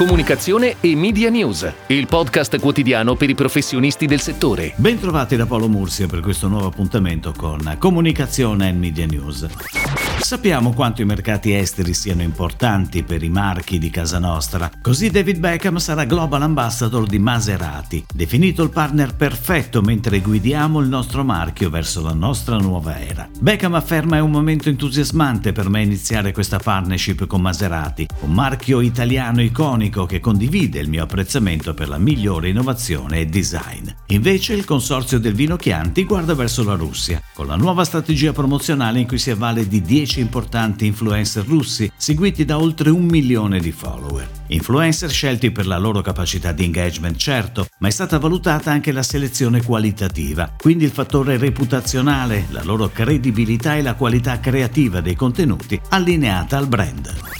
comunicazione e media news, il podcast quotidiano per i professionisti del settore. Bentrovati da Paolo Mursia per questo nuovo appuntamento con Comunicazione e Media News. Sappiamo quanto i mercati esteri siano importanti per i marchi di casa nostra, così David Beckham sarà Global Ambassador di Maserati, definito il partner perfetto mentre guidiamo il nostro marchio verso la nostra nuova era. Beckham afferma è un momento entusiasmante per me iniziare questa partnership con Maserati, un marchio italiano iconico che condivide il mio apprezzamento per la migliore innovazione e design. Invece il consorzio del vino Chianti guarda verso la Russia, con la nuova strategia promozionale in cui si avvale di 10 10 importanti influencer russi, seguiti da oltre un milione di follower. Influencer scelti per la loro capacità di engagement, certo, ma è stata valutata anche la selezione qualitativa, quindi il fattore reputazionale, la loro credibilità e la qualità creativa dei contenuti allineata al brand.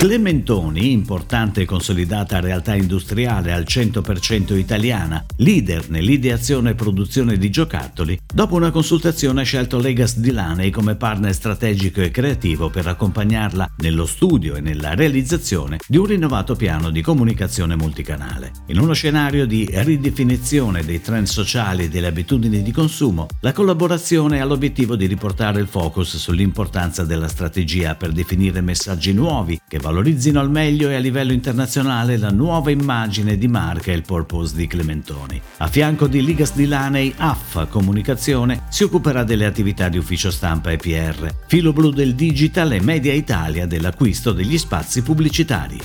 Clementoni, importante e consolidata realtà industriale al 100% italiana, leader nell'ideazione e produzione di giocattoli, dopo una consultazione ha scelto Legas Dilaney come partner strategico e creativo per accompagnarla nello studio e nella realizzazione di un rinnovato piano di comunicazione multicanale. In uno scenario di ridefinizione dei trend sociali e delle abitudini di consumo, la collaborazione ha l'obiettivo di riportare il focus sull'importanza della strategia per definire messaggi nuovi che valorizzino al meglio e a livello internazionale la nuova immagine di marca e il purpose di Clementoni. A fianco di Ligas di Lanei, AFFA Comunicazione si occuperà delle attività di ufficio stampa e PR, filo blu del digital e Media Italia dell'acquisto degli spazi pubblicitari.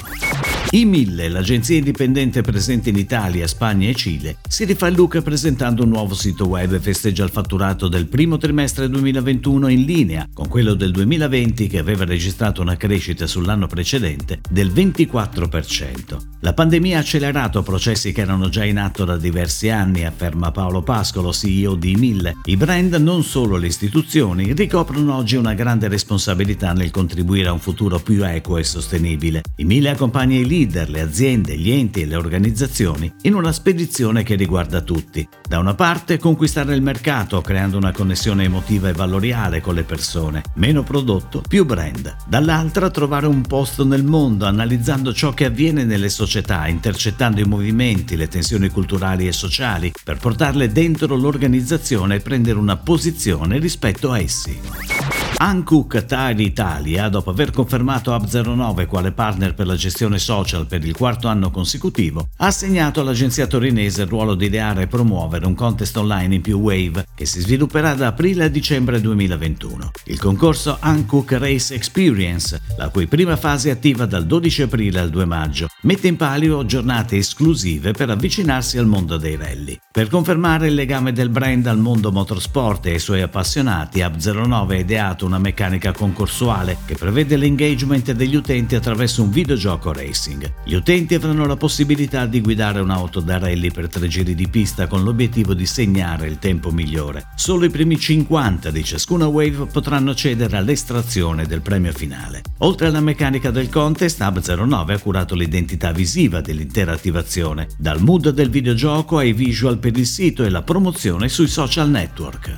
I Mille, l'agenzia indipendente presente in Italia, Spagna e Cile, si rifà il look presentando un nuovo sito web e festeggia il fatturato del primo trimestre 2021 in linea con quello del 2020 che aveva registrato una crescita sull'anno precedente del 24%. La pandemia ha accelerato processi che erano già in atto da diversi anni, afferma Paolo Pascolo, CEO di Mille. I brand, non solo le istituzioni, ricoprono oggi una grande responsabilità nel contribuire a un futuro più equo e sostenibile. I Mille accompagna i leader, le aziende, gli enti e le organizzazioni in una spedizione che riguarda tutti. Da una parte conquistare il mercato creando una connessione emotiva e valoriale con le persone, meno prodotto, più brand. Dall'altra trovare un posto nel mondo analizzando ciò che avviene nelle società, intercettando i movimenti, le tensioni culturali e sociali per portarle dentro l'organizzazione e prendere una posizione rispetto a essi. Hankook Tire Italia, dopo aver confermato Hub09 quale partner per la gestione social per il quarto anno consecutivo, ha assegnato all'agenzia torinese il ruolo di ideare e promuovere un contest online in più wave che si svilupperà da aprile a dicembre 2021. Il concorso Hankook Race Experience, la cui prima fase è attiva dal 12 aprile al 2 maggio, mette in palio giornate esclusive per avvicinarsi al mondo dei rally. Per confermare il legame del brand al mondo motorsport e ai suoi appassionati, Hub09 ha ideato una meccanica concorsuale che prevede l'engagement degli utenti attraverso un videogioco racing. Gli utenti avranno la possibilità di guidare un'auto da rally per tre giri di pista con l'obiettivo di segnare il tempo migliore. Solo i primi 50 di ciascuna wave potranno accedere all'estrazione del premio finale. Oltre alla meccanica del contest, Hub09 ha curato l'identità visiva dell'intera attivazione, dal mood del videogioco ai visual per il sito e la promozione sui social network.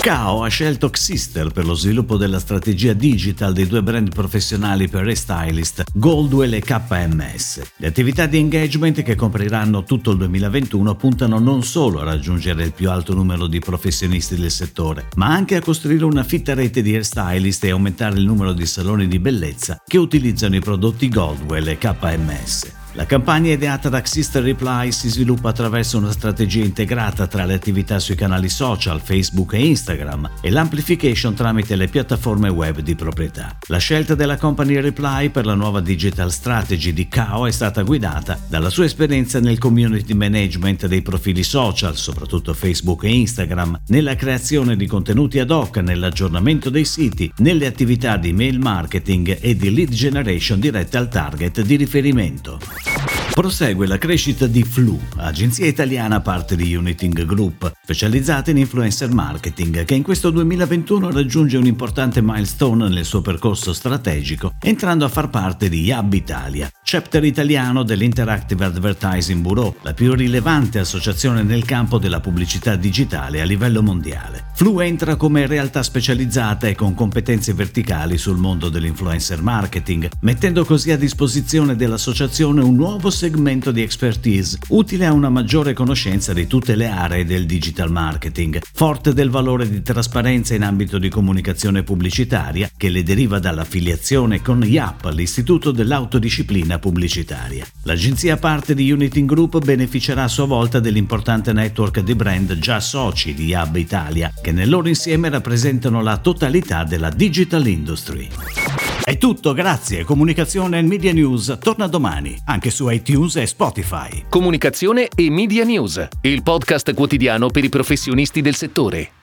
Cao ha scelto Xister per lo sviluppo della strategia digital dei due brand professionali per restylist, Goldwell e KMS. Le attività di engagement che compriranno tutto il 2021 puntano non solo a raggiungere il più alto numero di professionisti del settore, ma anche a costruire una fitta rete di hairstylist e aumentare il numero di saloni di bellezza che utilizzano i prodotti Goldwell e KMS. La campagna ideata da Xister Reply si sviluppa attraverso una strategia integrata tra le attività sui canali social, Facebook e Instagram e l'amplification tramite le piattaforme web di proprietà. La scelta della company Reply per la nuova digital strategy di Kao è stata guidata dalla sua esperienza nel community management dei profili social, soprattutto Facebook e Instagram, nella creazione di contenuti ad hoc, nell'aggiornamento dei siti, nelle attività di mail marketing e di lead generation dirette al target di riferimento. Prosegue la crescita di Flu, agenzia italiana parte di Uniting Group, specializzata in influencer marketing, che in questo 2021 raggiunge un importante milestone nel suo percorso strategico, entrando a far parte di Yab Italia, chapter italiano dell'Interactive Advertising Bureau, la più rilevante associazione nel campo della pubblicità digitale a livello mondiale. Flu entra come realtà specializzata e con competenze verticali sul mondo dell'influencer marketing, mettendo così a disposizione dell'associazione un nuovo segmento di expertise utile a una maggiore conoscenza di tutte le aree del digital marketing, forte del valore di trasparenza in ambito di comunicazione pubblicitaria che le deriva dall'affiliazione con IAP, l'Istituto dell'Autodisciplina Pubblicitaria. L'agenzia parte di Uniting Group beneficerà a sua volta dell'importante network di brand già soci di IAB Italia, che nel loro insieme rappresentano la totalità della digital industry. È tutto, grazie. Comunicazione e Media News torna domani, anche su iTunes e Spotify. Comunicazione e Media News, il podcast quotidiano per i professionisti del settore.